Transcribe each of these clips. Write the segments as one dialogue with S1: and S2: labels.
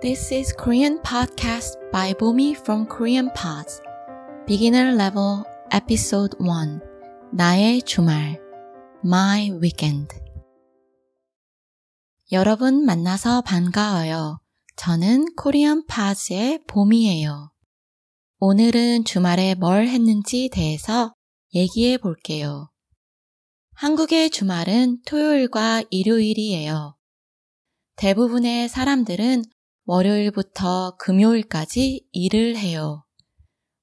S1: This is Korean podcast by Bomi from Korean Pods. Beginner level episode 1. 나의 주말. My weekend. 여러분 만나서 반가워요. 저는 코리안 파즈의 봄이에요. 오늘은 주말에 뭘 했는지 대해서 얘기해 볼게요. 한국의 주말은 토요일과 일요일이에요. 대부분의 사람들은 월요일부터 금요일까지 일을 해요.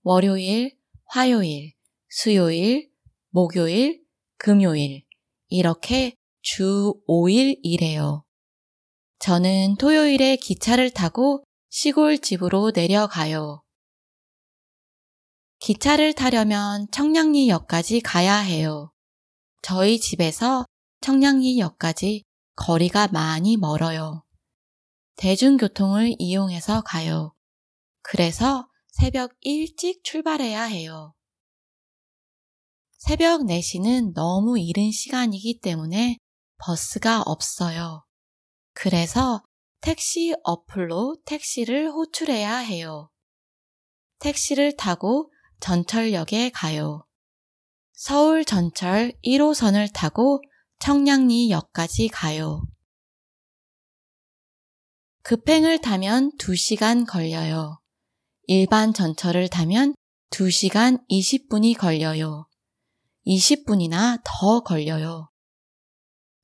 S1: 월요일, 화요일, 수요일, 목요일, 금요일, 이렇게 주 5일 일해요. 저는 토요일에 기차를 타고 시골 집으로 내려가요. 기차를 타려면 청량리역까지 가야 해요. 저희 집에서 청량리역까지 거리가 많이 멀어요. 대중교통을 이용해서 가요. 그래서 새벽 일찍 출발해야 해요. 새벽 4시는 너무 이른 시간이기 때문에 버스가 없어요. 그래서 택시 어플로 택시를 호출해야 해요. 택시를 타고 전철역에 가요. 서울 전철 1호선을 타고 청량리역까지 가요. 급행을 타면 2시간 걸려요. 일반 전철을 타면 2시간 20분이 걸려요. 20분이나 더 걸려요.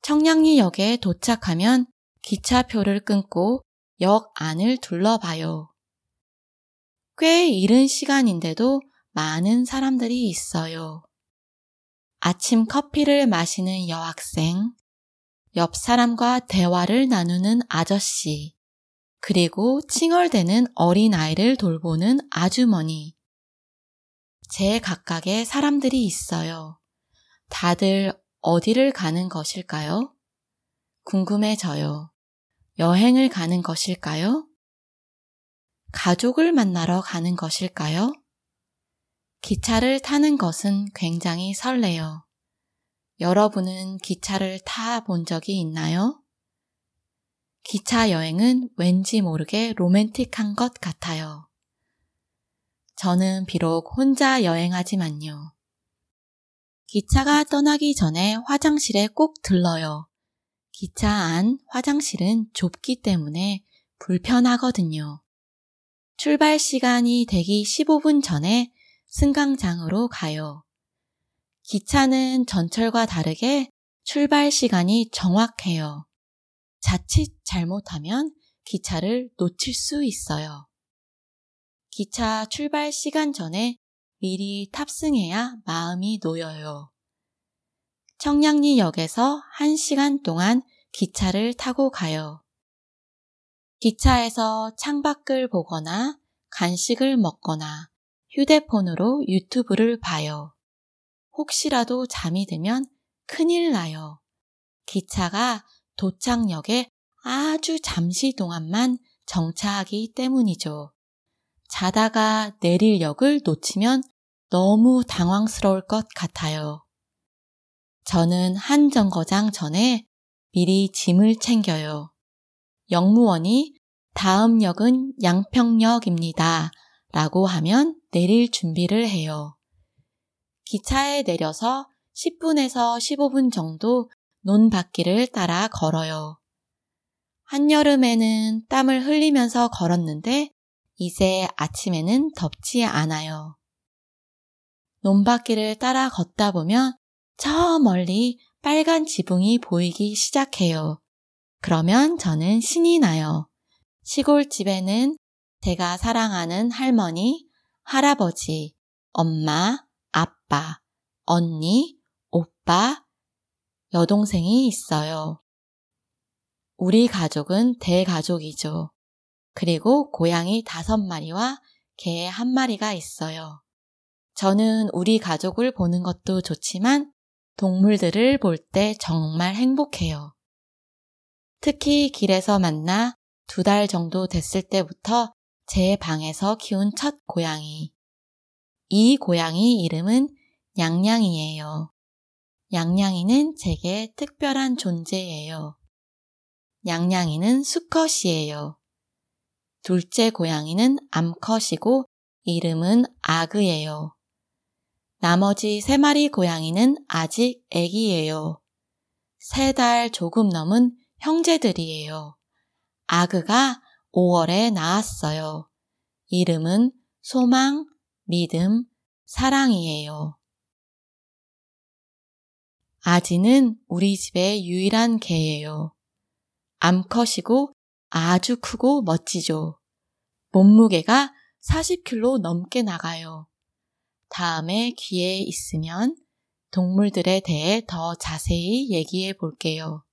S1: 청량리역에 도착하면 기차표를 끊고 역 안을 둘러봐요. 꽤 이른 시간인데도 많은 사람들이 있어요. 아침 커피를 마시는 여학생, 옆 사람과 대화를 나누는 아저씨, 그리고 칭얼대는 어린아이를 돌보는 아주머니. 제 각각의 사람들이 있어요. 다들 어디를 가는 것일까요? 궁금해져요. 여행을 가는 것일까요? 가족을 만나러 가는 것일까요? 기차를 타는 것은 굉장히 설레요. 여러분은 기차를 타 본 적이 있나요? 기차 여행은 왠지 모르게 로맨틱한 것 같아요. 저는 비록 혼자 여행하지만요. 기차가 떠나기 전에 화장실에 꼭 들러요. 기차 안 화장실은 좁기 때문에 불편하거든요. 출발 시간이 되기 15분 전에 승강장으로 가요. 기차는 전철과 다르게 출발 시간이 정확해요. 자칫 잘못하면 기차를 놓칠 수 있어요. 기차 출발 시간 전에 미리 탑승해야 마음이 놓여요. 청량리 역에서 1시간 동안 기차를 타고 가요. 기차에서 창밖을 보거나 간식을 먹거나 휴대폰으로 유튜브를 봐요. 혹시라도 잠이 들면 큰일 나요. 기차가 도착역에 아주 잠시 동안만 정차하기 때문이죠. 자다가 내릴 역을 놓치면 너무 당황스러울 것 같아요. 저는 한 정거장 전에 미리 짐을 챙겨요. 역무원이 다음 역은 양평역입니다. 라고 하면 내릴 준비를 해요. 기차에 내려서 10분에서 15분 정도 논바퀴를 따라 걸어요. 한여름에는 땀을 흘리면서 걸었는데 이제 아침에는 덥지 않아요. 논바퀴를 따라 걷다 보면 저 멀리 빨간 지붕이 보이기 시작해요. 그러면 저는 신이 나요. 시골집에는 제가 사랑하는 할머니, 할아버지, 엄마, 아빠, 언니, 오빠, 여동생이 있어요. 우리 가족은 대가족이죠. 그리고 고양이 다섯 마리와 개 한 마리가 있어요. 저는 우리 가족을 보는 것도 좋지만 동물들을 볼 때 정말 행복해요. 특히 길에서 만나 두 달 정도 됐을 때부터 제 방에서 키운 첫 고양이. 이 고양이 이름은 양양이에요. 양양이는 제게 특별한 존재예요. 양양이는 수컷이에요. 둘째 고양이는 암컷이고 이름은 아그예요. 나머지 세 마리 고양이는 아직 애기예요. 세 달 조금 넘은 형제들이에요. 아그가 5월에 나왔어요. 이름은 소망, 믿음, 사랑이에요. 아지는 우리 집의 유일한 개예요. 암컷이고 아주 크고 멋지죠. 몸무게가 40kg 넘게 나가요. 다음에 기회 있으면 동물들에 대해 더 자세히 얘기해 볼게요.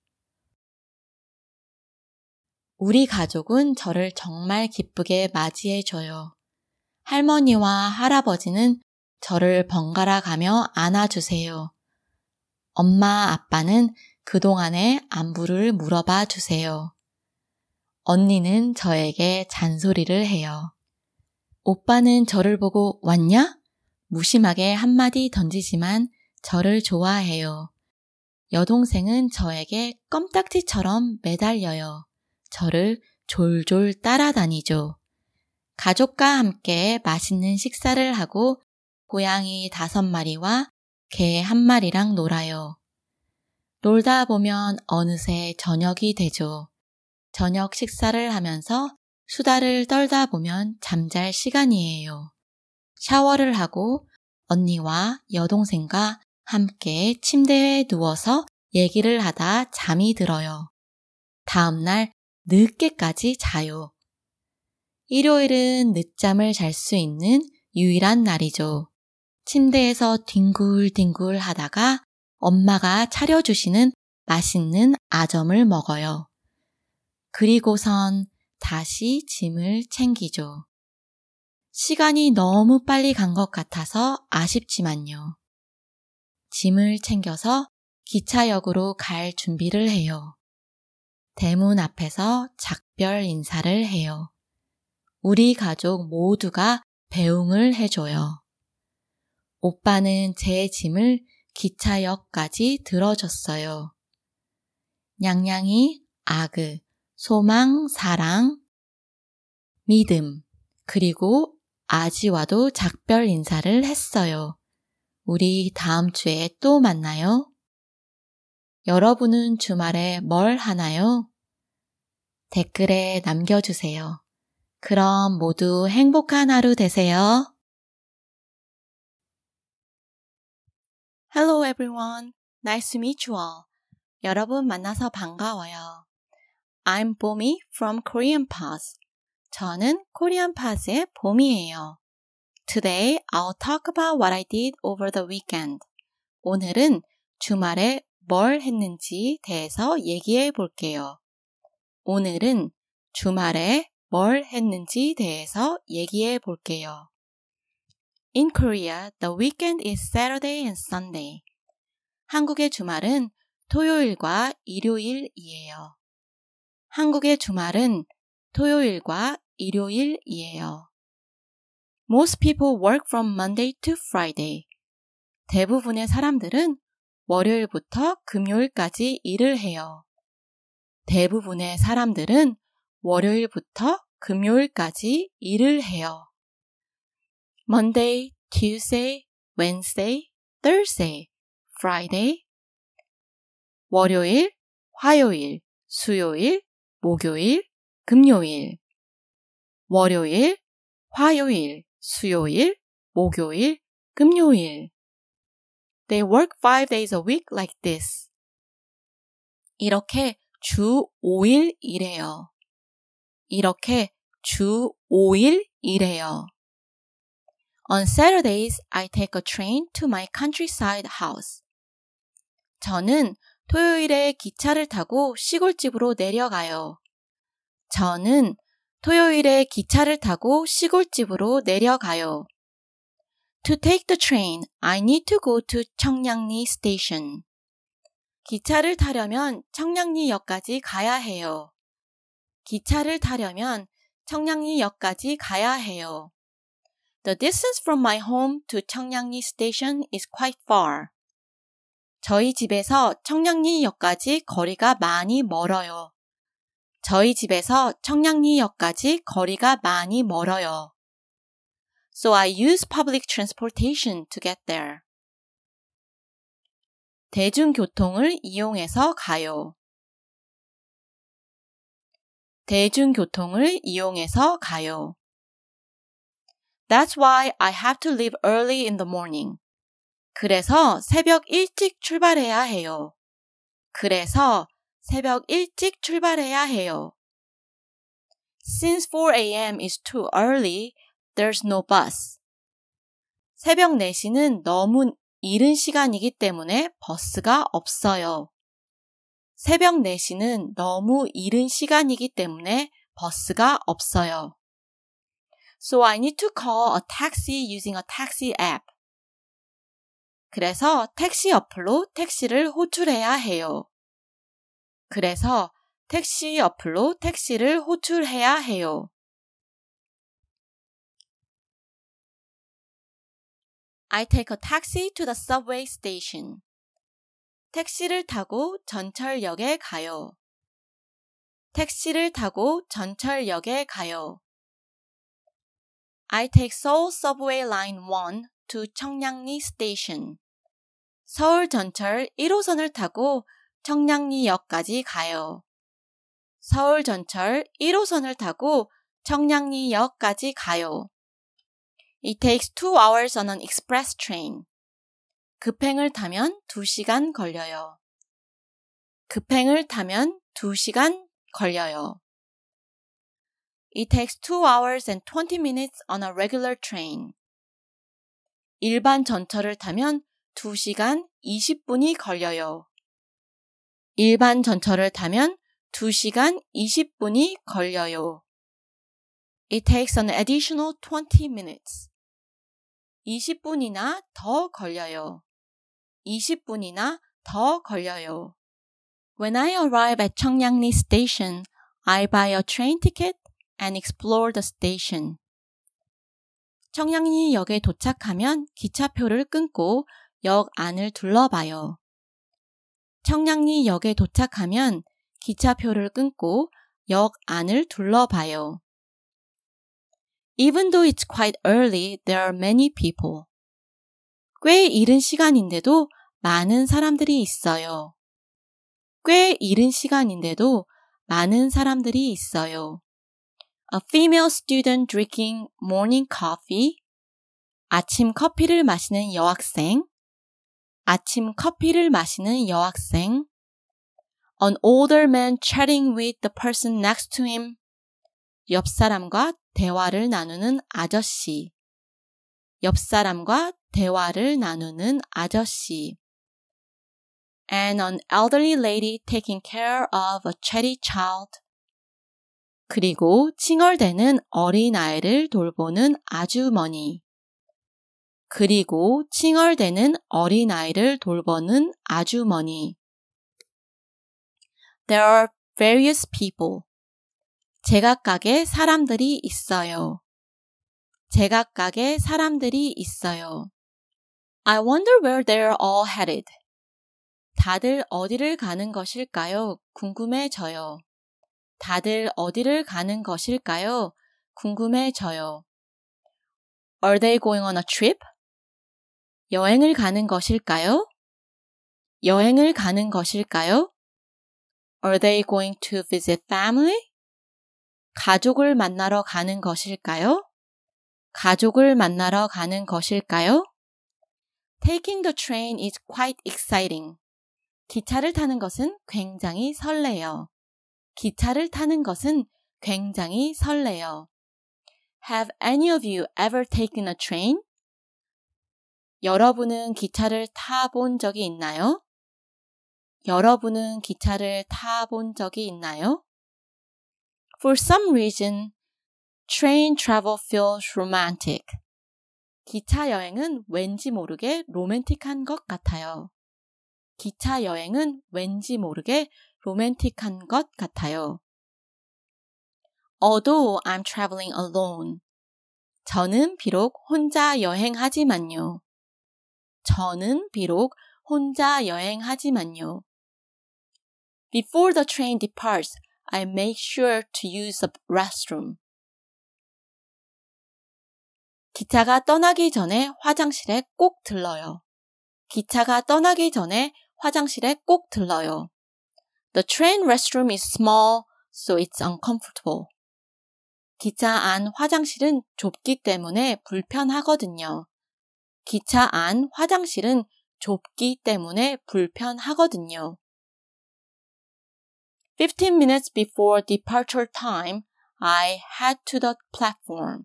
S1: 우리 가족은 저를 정말 기쁘게 맞이해 줘요. 할머니와 할아버지는 저를 번갈아 가며 안아주세요. 엄마, 아빠는 그동안의 안부를 물어봐 주세요. 언니는 저에게 잔소리를 해요. 오빠는 저를 보고 왔냐? 무심하게 한마디 던지지만 저를 좋아해요. 여동생은 저에게 껌딱지처럼 매달려요. 저를 졸졸 따라다니죠. 가족과 함께 맛있는 식사를 하고 고양이 다섯 마리와 개 한 마리랑 놀아요. 놀다 보면 어느새 저녁이 되죠. 저녁 식사를 하면서 수다를 떨다 보면 잠잘 시간이에요. 샤워를 하고 언니와 여동생과 함께 침대에 누워서 얘기를 하다 잠이 들어요. 다음날 늦게까지 자요. 일요일은 늦잠을 잘 수 있는 유일한 날이죠. 침대에서 뒹굴뒹굴 하다가 엄마가 차려주시는 맛있는 아점을 먹어요. 그리고선 다시 짐을 챙기죠. 시간이 너무 빨리 간 것 같아서 아쉽지만요. 짐을 챙겨서 기차역으로 갈 준비를 해요. 대문 앞에서 작별 인사를 해요. 우리 가족 모두가 배웅을 해줘요. 오빠는 제 짐을 기차역까지 들어줬어요. 냥냥이, 아그, 소망, 사랑, 믿음, 그리고 아지와도 작별 인사를 했어요. 우리 다음 주에 또 만나요. 여러분은 주말에 뭘 하나요? 댓글에 남겨주세요. 그럼 모두 행복한 하루 되세요. Hello everyone. Nice to meet you all. 여러분 만나서 반가워요. I'm Bomi from Korean Pass. 저는 Korean Pass의 봄이에요. Today I'll talk about what I did over the weekend. 오늘은 주말에 뭘 했는지 대해서 얘기해 볼게요. 오늘은 주말에 뭘 했는지 대해서 얘기해 볼게요. In Korea, the weekend is Saturday and Sunday. 한국의 주말은 토요일과 일요일이에요. 한국의 주말은 토요일과 일요일이에요. Most people work from Monday to Friday. 대부분의 사람들은 월요일부터 금요일까지 일을 해요. 대부분의 사람들은 월요일부터 금요일까지 일을 해요. Monday, Tuesday, Wednesday, Thursday, Friday. 월요일, 화요일, 수요일, 목요일, 금요일. 월요일, 화요일, 수요일, 목요일, 금요일. They work five days a week like this. 이렇게 주 5일 일해요. 이렇게 주 5일 일해요. On Saturdays, I take a train to my countryside house. 저는 토요일에 기차를 타고 시골집으로 내려가요. 저는 토요일에 기차를 타고 시골집으로 내려가요. To take the train, I need to go to 청량리 station. 기차를 타려면 청량리역까지 가야 해요. 기차를 타려면 청량리역까지 가야 해요. The distance from my home to 청량리 station is quite far. 저희 집에서 청량리역까지 거리가 많이 멀어요. 저희 집에서 청량리역까지 거리가 많이 멀어요. So I use public transportation to get there. 대중교통을 이용해서 가요. 대중교통을 이용해서 가요. That's why I have to leave early in the morning. 그래서 새벽 일찍 출발해야 해요. 그래서 새벽 일찍 출발해야 해요. Since 4 a.m. is too early, there's no bus. 새벽 4시는 너무 이른 시간이기 때문에 버스가 없어요. 새벽 4시는 너무 이른 시간이기 때문에 버스가 없어요. So I need to call a taxi using a taxi app. 그래서 택시 어플로 택시를 호출해야 해요. 그래서 택시 어플로 택시를 호출해야 해요. I take a taxi to the subway station. 택시를 타고 전철역에 가요. 택시를 타고 전철역에 가요. I take Seoul Subway Line 1 to 청량리 Station. 서울 전철 1호선을 타고 청량리역까지 가요. 서울 전철 1호선을 타고 청량리역까지 가요. It takes two hours on an express train. 급행을 타면 2시간 걸려요. 급행을 타면 2시간 걸려요. It takes 2 hours and 20 minutes on a regular train. 일반 전철을 타면 2시간 20분이 걸려요. 일반 전철을 타면 2시간 20분이 걸려요. It takes an additional 20 minutes. 20분이나 더 걸려요. 20분이나 더 걸려요. When I arrive at 청량리 station, I buy a train ticket and explore the station. 청량리 역에 도착하면 기차표를 끊고 역 안을 둘러봐요. 청량리 역에 도착하면 기차표를 끊고 역 안을 둘러봐요. Even though it's quite early, there are many people. 꽤 이른 시간인데도 많은 사람들이 있어요. 꽤 이른 시간인데도 많은 사람들이 있어요. A female student drinking morning coffee. 아침 커피를 마시는 여학생. 아침 커피를 마시는 여학생. An older man chatting with the person next to him. 옆 사람과 대화를 나누는 아저씨. 옆 사람과 대화를 나누는 아저씨. And an elderly lady taking care of a chatty child. 그리고 칭얼대는 어린아이를 돌보는 아주머니. 그리고 칭얼대는 어린아이를 돌보는 아주머니. There are various people. 제각각의 사람들이 있어요. 제각각의 사람들이 있어요. I wonder where they're all headed. 다들 어디를 가는 것일까요? 궁금해져요. 다들 어디를 가는 것일까요? 궁금해져요. Are they going on a trip? 여행을 가는 것일까요? 여행을 가는 것일까요? Are they going to visit family? 가족을 만나러 가는 것일까요? 가족을 만나러 가는 것일까요? Taking the train is quite exciting. 기차를 타는 것은 굉장히 설레요. 기차를 타는 것은 굉장히 설레요. Have any of you ever taken a train? 여러분은 기차를 타본 적이 있나요? 여러분은 기차를 타본 적이 있나요? For some reason, train travel feels romantic. 기차 여행은 왠지 모르게 로맨틱한 것 같아요. 기차 여행은 왠지 모르게 로맨틱한 것 같아요. Although I'm traveling alone. 저는 비록 혼자 여행하지만요. 저는 비록 혼자 여행하지만요. Before the train departs, I make sure to use the restroom. 기차가 떠나기 전에 화장실에 꼭 들러요. 기차가 떠나기 전에 화장실에 꼭 들러요. The train restroom is small, so it's uncomfortable. 기차 안 화장실은 좁기 때문에 불편하거든요. 기차 안 화장실은 좁기 때문에 불편하거든요. 15 minutes before departure time, I head to the platform.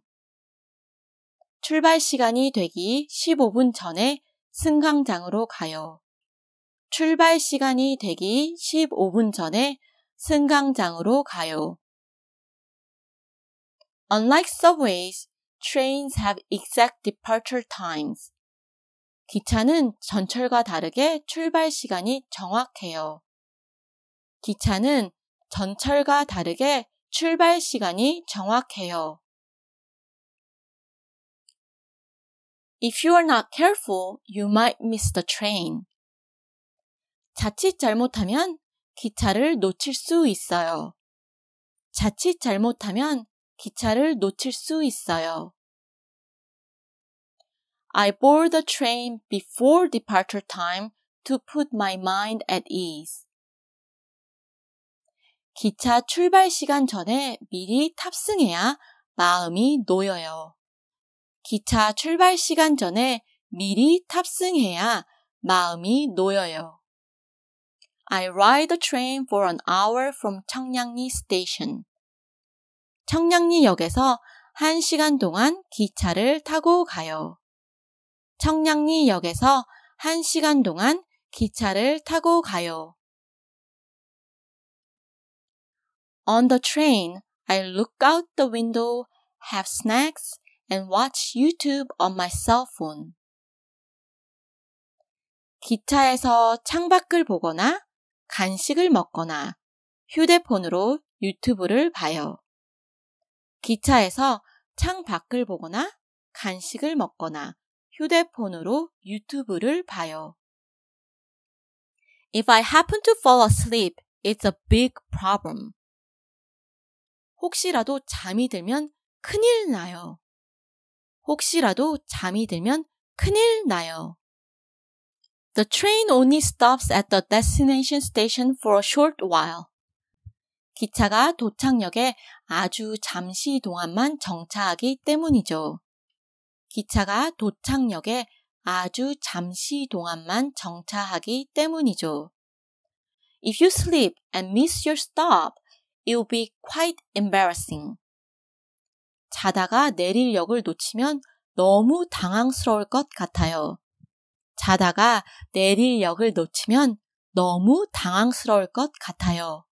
S1: 출발 시간이 되기 15분 전에 승강장으로 가요. 출발 시간이 되기 15분 전에 승강장으로 가요. Unlike subways, trains have exact departure times. 기차는 전철과 다르게 출발 시간이 정확해요. 기차는 전철과 다르게 출발 시간이 정확해요. If you are not careful, you might miss the train. 자칫 잘못하면 기차를 놓칠 수 있어요. 자칫 잘못하면 기차를 놓칠 수 있어요. I board the train before departure time to put my mind at ease. 기차 출발 시간 전에 미리 탑승해야 마음이 놓여요. 기차 출발 시간 전에 미리 탑승해야 마음이 놓여요. I ride the train for an hour from 청량리 station. 청량리 역에서 1시간 동안 기차를 타고 가요. 청량리 역에서 1시간 동안 기차를 타고 가요. On the train, I look out the window, have snacks, and watch YouTube on my cell phone. 기차에서 창밖을 보거나 간식을 먹거나 휴대폰으로 유튜브를 봐요. 기차에서 창 밖을 보거나 간식을 먹거나 휴대폰으로 유튜브를 봐요. If I happen to fall asleep, it's a big problem. 혹시라도 잠이 들면 큰일 나요. 혹시라도 잠이 들면 큰일 나요. The train only stops at the destination station for a short while. 기차가 도착역에 아주 잠시 동안만 정차하기 때문이죠. 기차가 도착역에 아주 잠시 동안만 정차하기 때문이죠. If you sleep and miss your stop, it will be quite embarrassing. 자다가 내릴 역을 놓치면 너무 당황스러울 것 같아요. 자다가 내릴 역을 놓치면 너무 당황스러울 것 같아요.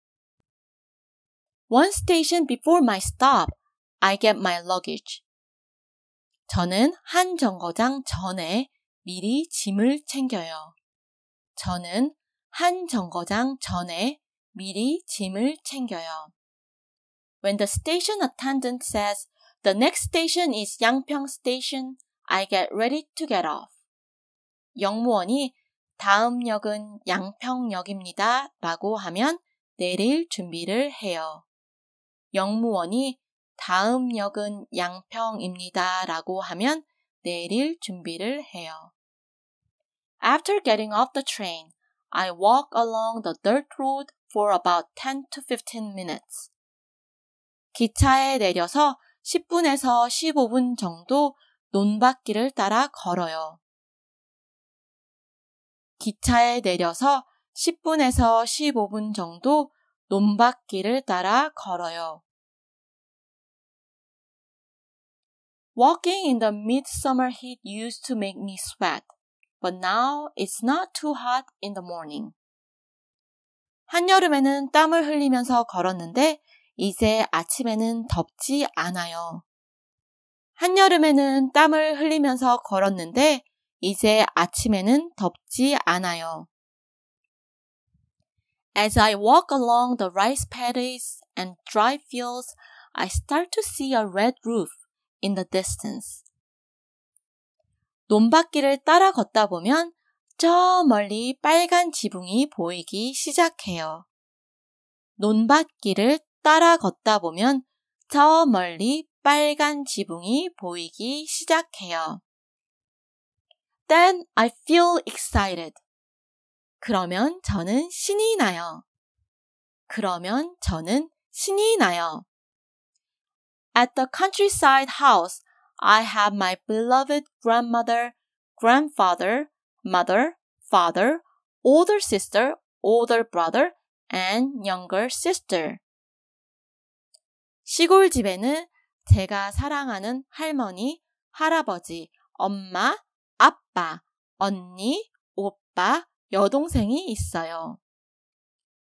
S1: One station before my stop, I get my luggage. 저는 한 정거장 전에 미리 짐을 챙겨요. 저는 한 정거장 전에 미리 짐을 챙겨요. When the station attendant says the next station is 양평 station, I get ready to get off. 영무원이 다음 역은 양평역입니다. 라고 하면 내릴 준비를 해요. 영무원이 다음 역은 양평입니다. 라고 하면 내릴 준비를 해요. After getting off the train, I walk along the dirt road for about 10 to 15 minutes. 기차에 내려서 10분에서 15분 정도 논밭길을 따라 걸어요. 기차에 내려서 10분에서 15분 정도 논밭길을 따라 걸어요. Walking in the midsummer heat used to make me sweat, but now it's not too hot in the morning. 한여름에는 땀을 흘리면서 걸었는데 이제 아침에는 덥지 않아요. 한여름에는 땀을 흘리면서 걸었는데 이제 아침에는 덥지 않아요. As I walk along the rice paddies and dry fields, I start to see a red roof in the distance. 논밭길을 따라 걷다 보면 저 멀리 빨간 지붕이 보이기 시작해요. 논밭길을 따라 걷다 보면 저 멀리 빨간 지붕이 보이기 시작해요. Then I feel excited. 그러면 저는 신이 나요. 그러면 저는 신이 나요. At the countryside house, I have my beloved grandmother, grandfather, mother, father, older sister, older brother, and younger sister. 시골 집에는 제가 사랑하는 할머니, 할아버지, 엄마, 아빠, 언니, 오빠, 여동생이 있어요.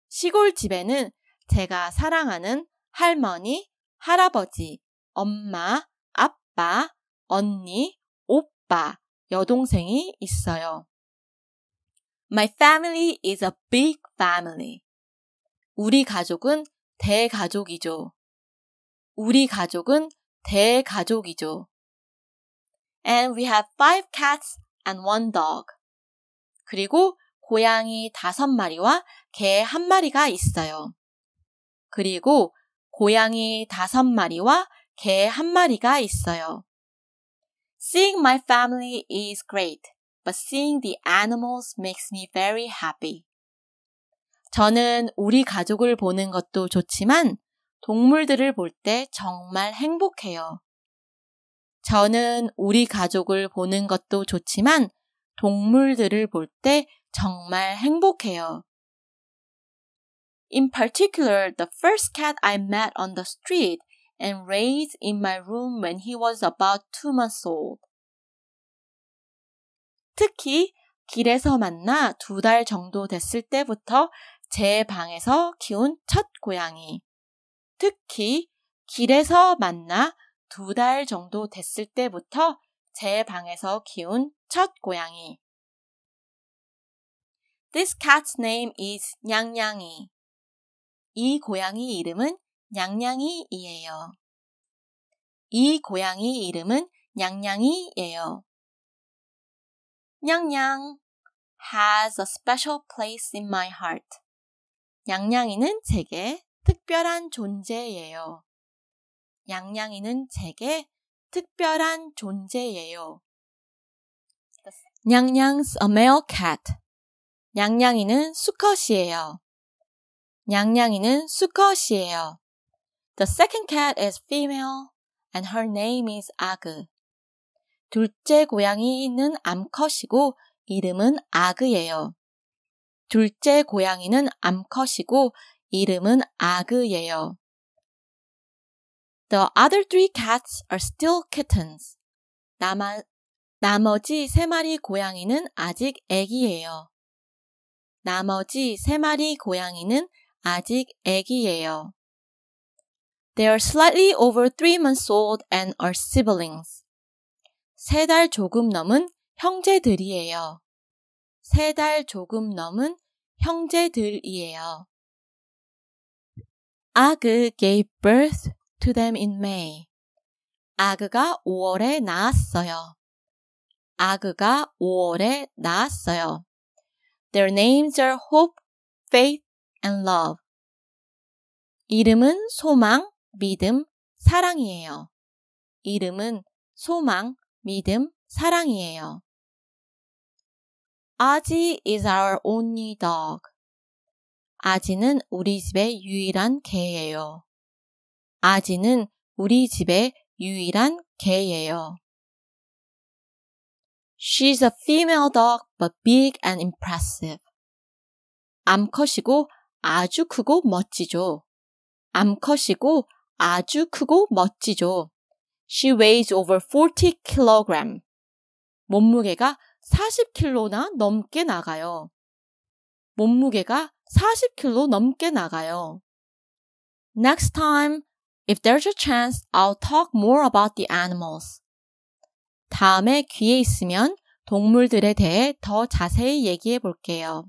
S1: 시골 집에는 제가 사랑하는 할머니, 할아버지, 엄마, 아빠, 언니, 오빠, 여동생이 있어요. My family is a big family. 우리 가족은 대가족이죠. 우리 가족은 대가족이죠. And we have five cats and one dog. 그리고 고양이 다섯 마리와 개 한 마리가 있어요. 그리고 고양이 다섯 마리와 개 한 마리가 있어요. Seeing my family is great, but seeing the animals makes me very happy. 저는 우리 가족을 보는 것도 좋지만 동물들을 볼 때 정말 행복해요. 저는 우리 가족을 보는 것도 좋지만 동물들을 볼 때 정말 행복해요. In particular, the first cat I met on the street and raised in my room when he was about two months old. 특히 길에서 만나 두 달 정도 됐을 때부터 제 방에서 키운 첫 고양이. 특히 길에서 만나 두 달 정도 됐을 때부터 제 방에서 키운 첫 고양이. This cat's name is 냥냥이. 이 고양이 이름은 냥냥이이에요. 이 고양이 이름은 냥냥이예요. 냥냥 has a special place in my heart. 냥냥이는 제게 특별한 존재예요. 양양이는 제게 특별한 존재예요. 냥냥's a male cat. 냥냥이는 수컷이에요. 냥냥이는 수컷이에요. The second cat is female and her name is 아그. 둘째 고양이는 암컷이고 이름은 아그예요. 둘째 고양이는 암컷이고 이름은 아그예요. The other three cats are still kittens. 나마, 나머지 세 마리 고양이는 아직 애기예요. 나머지 세 마리 고양이는 아직 애기예요. They are slightly over three months old and are siblings. 세 달 조금 넘은 형제들이에요. 세 달 조금 넘은 형제들이에요. 아그 gave birth to them in May. 아그가 5월에 낳았어요. 아그가 5월에 낳았어요. Their names are Hope, Faith, and Love. 이름은 소망, 믿음, 사랑이에요. 이름은 소망, 믿음, 사랑이에요. 아지 is our only dog. 아지는 우리 집의 유일한 개예요. 아지는 우리 집의 유일한 개예요. She's a female dog but big and impressive. 암컷이고 아주 크고 멋지죠. 암컷이고 아주 크고 멋지죠. She weighs over 40 kg. 몸무게가 40kg나 넘게 나가요. 몸무게가 40kg 넘게 나가요. Next time, if there's a chance, I'll talk more about the animals. 다음에 기회 있으면 동물들에 대해 더 자세히 얘기해 볼게요.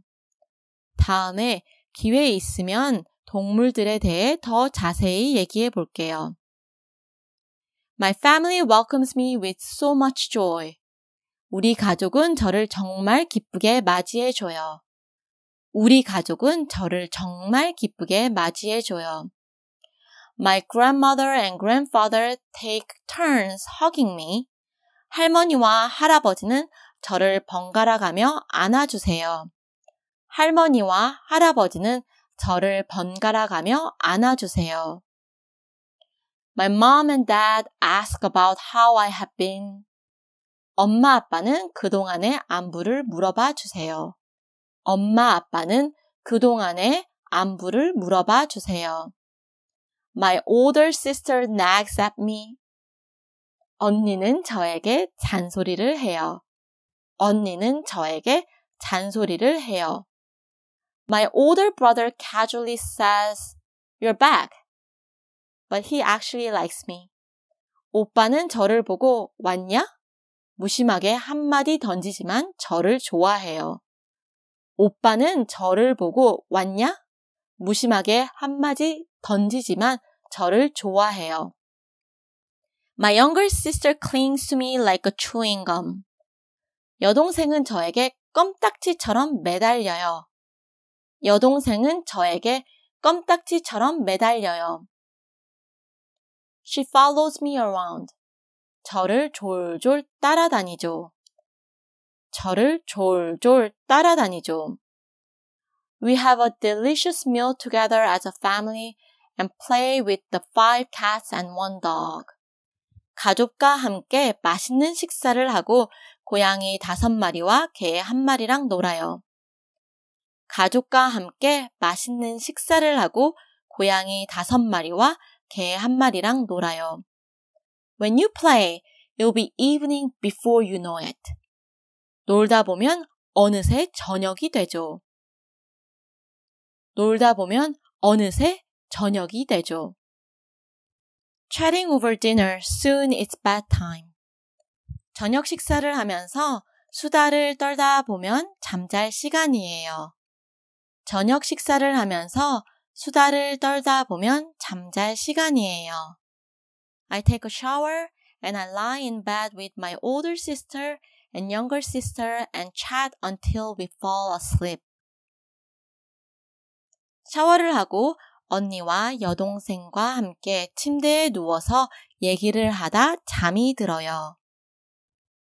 S1: 다음에 기회 있으면 동물들에 대해 더 자세히 얘기해 볼게요. My family welcomes me with so much joy. 우리 가족은 저를 정말 기쁘게 맞이해 줘요. 우리 가족은 저를 정말 기쁘게 맞이해줘요. My grandmother and grandfather take turns hugging me. 할머니와 할아버지는 저를 번갈아 가며 안아주세요. 할머니와 할아버지는 저를 번갈아 가며 안아주세요. My mom and dad ask about how I have been. 엄마 아빠는 그동안의 안부를 물어봐 주세요. 엄마 아빠는 그동안의 안부를 물어봐 주세요. My older sister nags at me. 언니는 저에게 잔소리를 해요. 언니는 저에게 잔소리를 해요. My older brother casually says, You're back. But he actually likes me. 오빠는 저를 보고 왔냐? 무심하게 한마디 던지지만 저를 좋아해요. 오빠는 저를 보고 왔냐? 무심하게 한마디 던지지만 저를 좋아해요. My younger sister clings to me like a chewing gum. 여동생은 저에게 껌딱지처럼 매달려요. 여동생은 저에게 껌딱지처럼 매달려요. She follows me around. 저를 졸졸 따라다니죠. 저를 졸졸 따라다니죠. We have a delicious meal together as a family and play with the five cats and one dog. 가족과 함께 맛있는 식사를 하고 고양이 다섯 마리와 개 한 마리랑 놀아요. 가족과 함께 맛있는 식사를 하고 고양이 다섯 마리와 개 한 마리랑 놀아요. When you play, it'll be evening before you know it. 놀다 보면 어느새 저녁이 되죠. 놀다 보면 어느새 저녁이 되죠. Chatting over dinner, soon it's bedtime. 저녁 식사를 하면서 수다를 떨다 보면 잠잘 시간이에요. 저녁 식사를 하면서 수다를 떨다 보면 잠잘 시간이에요. I take a shower and I lie in bed with my older sister and younger sister and chat until we fall asleep. 샤워를 하고 언니와 여동생과 함께 침대에 누워서 얘기를 하다 잠이 들어요.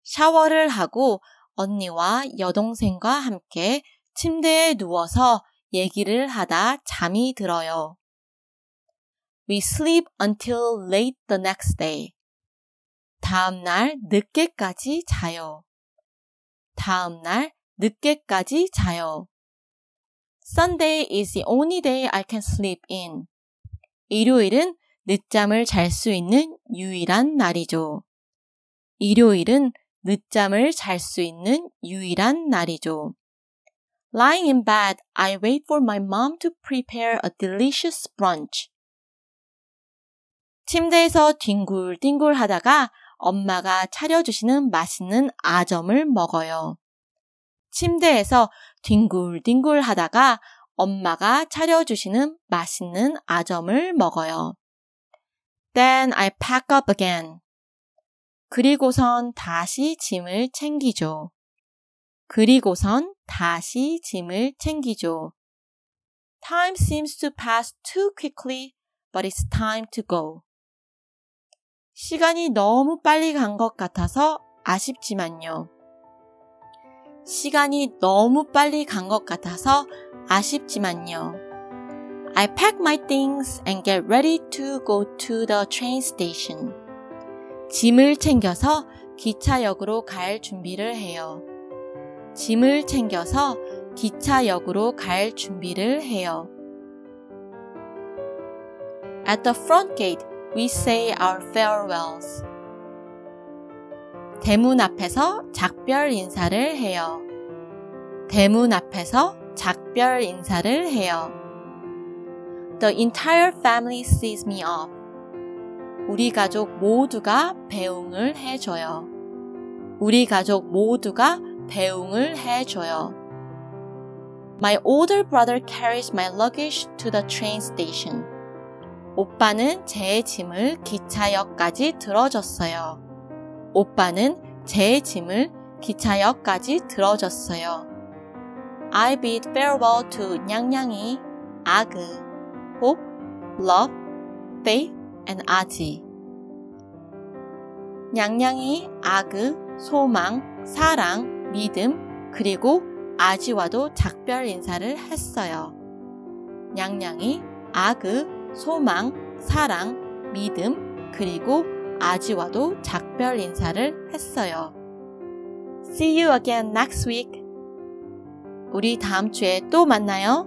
S1: 샤워를 하고 언니와 여동생과 함께 침대에 누워서 얘기를 하다 잠이 들어요. We sleep until late the next day. 다음 날 늦게까지 자요. 다음 날 늦게까지 자요. Sunday is the only day I can sleep in. 일요일은 늦잠을 잘 수 있는 유일한 날이죠. 일요일은 늦잠을 잘 수 있는 유일한 날이죠. Lying in bed, I wait for my mom to prepare a delicious brunch. 침대에서 뒹굴뒹굴 하다가 엄마가 차려주시는 맛있는 아점을 먹어요. 침대에서 뒹굴뒹굴 하다가 엄마가 차려주시는 맛있는 아점을 먹어요. Then I pack up again. 그리고선 다시 짐을 챙기죠. 그리고선 다시 짐을 챙기죠. Time seems to pass too quickly, but it's time to go. 시간이 너무 빨리 간 것 같아서 아쉽지만요. 시간이 너무 빨리 간 것 같아서 아쉽지만요. I pack my things and get ready to go to the train station. 짐을 챙겨서 기차역으로 갈 준비를 해요. 짐을 챙겨서 기차역으로 갈 준비를 해요. At the front gate, we say our farewells. 대문 앞에서 작별 인사를 해요. 대문 앞에서 작별 인사를 해요. The entire family sees me off. 우리 가족 모두가 배웅을 해줘요. 우리 가족 모두가 배웅을 해줘요. My older brother carries my luggage to the train station. 오빠는 제 짐을 기차역까지 들어줬어요. 오빠는 제 짐을 기차역까지 들어줬어요. I bid farewell to 냥냥이, 아그, hope, love, faith, and 아지. 냥냥이, 아그, 소망, 사랑, 믿음, 그리고 아지와도 작별 인사를 했어요. 냥냥이, 아그, 소망, 사랑, 믿음, 그리고 아지와도 작별 인사를 했어요. See you again next week. 우리 다음 주에 또 만나요.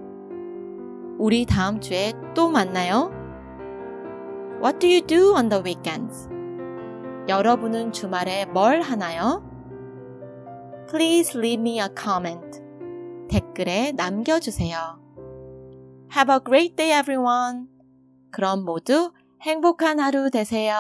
S1: 우리 다음 주에 또 만나요. What do you do on the weekends? 여러분은 주말에 뭘 하나요? Please leave me a comment. 댓글에 남겨주세요. Have a great day, everyone. 그럼 모두 행복한 하루 되세요.